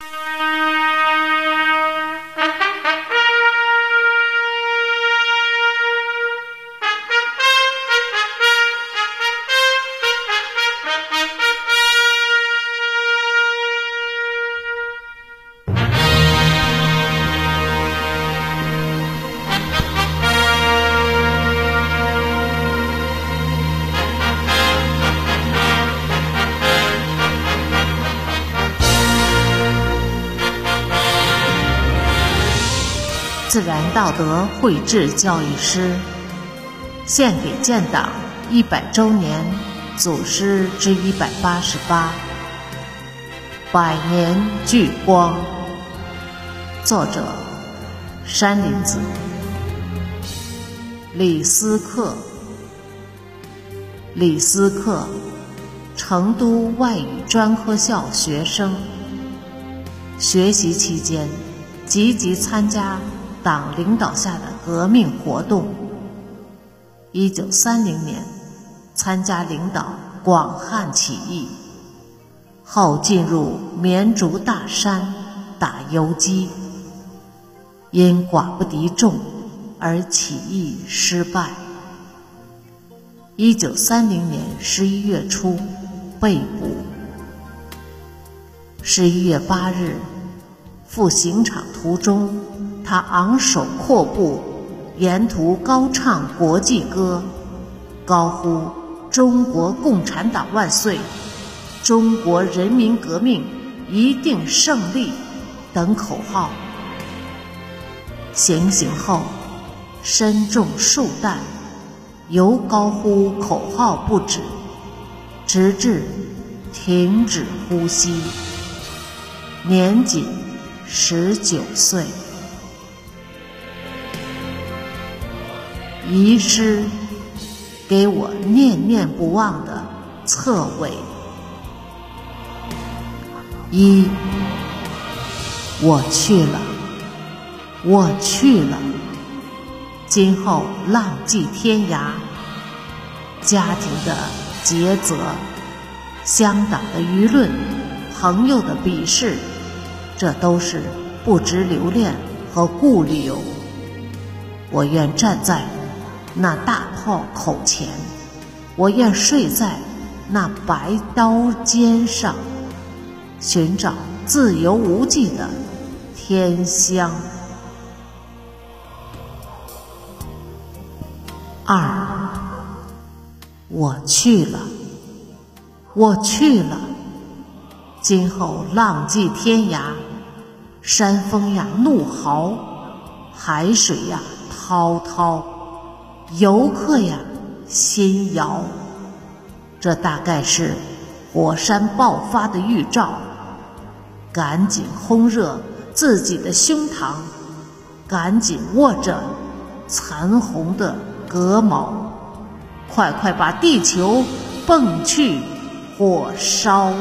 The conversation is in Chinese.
you 自然道德绘制教育师，献给建党一百周年祖师之一百八十八，百年聚光。作者：山林子。李思克，李思克，成都外语专科校学生。学习期间，积极参加。党领导下的革命活动。一九三零年，参加领导广汉起义，后进入绵竹大山打游击，因寡不敌众而起义失败。一九三零年十一月初被捕。十一月八日赴刑场途中。他昂首阔步，沿途高唱国际歌，高呼“中国共产党万岁”“中国人民革命一定胜利”等口号。行刑后，身中数弹，犹高呼口号不止，直至停止呼吸。年仅十九岁。遗失，给我念念不忘的侧尾。一，我去了，我去了。今后浪迹天涯，家庭的抉择，香港的舆论，朋友的鄙视，这都是不值留恋和顾留。我愿站在。那大炮口前，我愿睡在那白刀尖上，寻找自由无际的天香。二，我去了，我去了。今后浪迹天涯，山峰呀怒嚎，海水呀滔滔。游客呀，心摇，这大概是火山爆发的预兆。赶紧烘热自己的胸膛，赶紧握着残红的革毛，快快把地球蹦去火烧。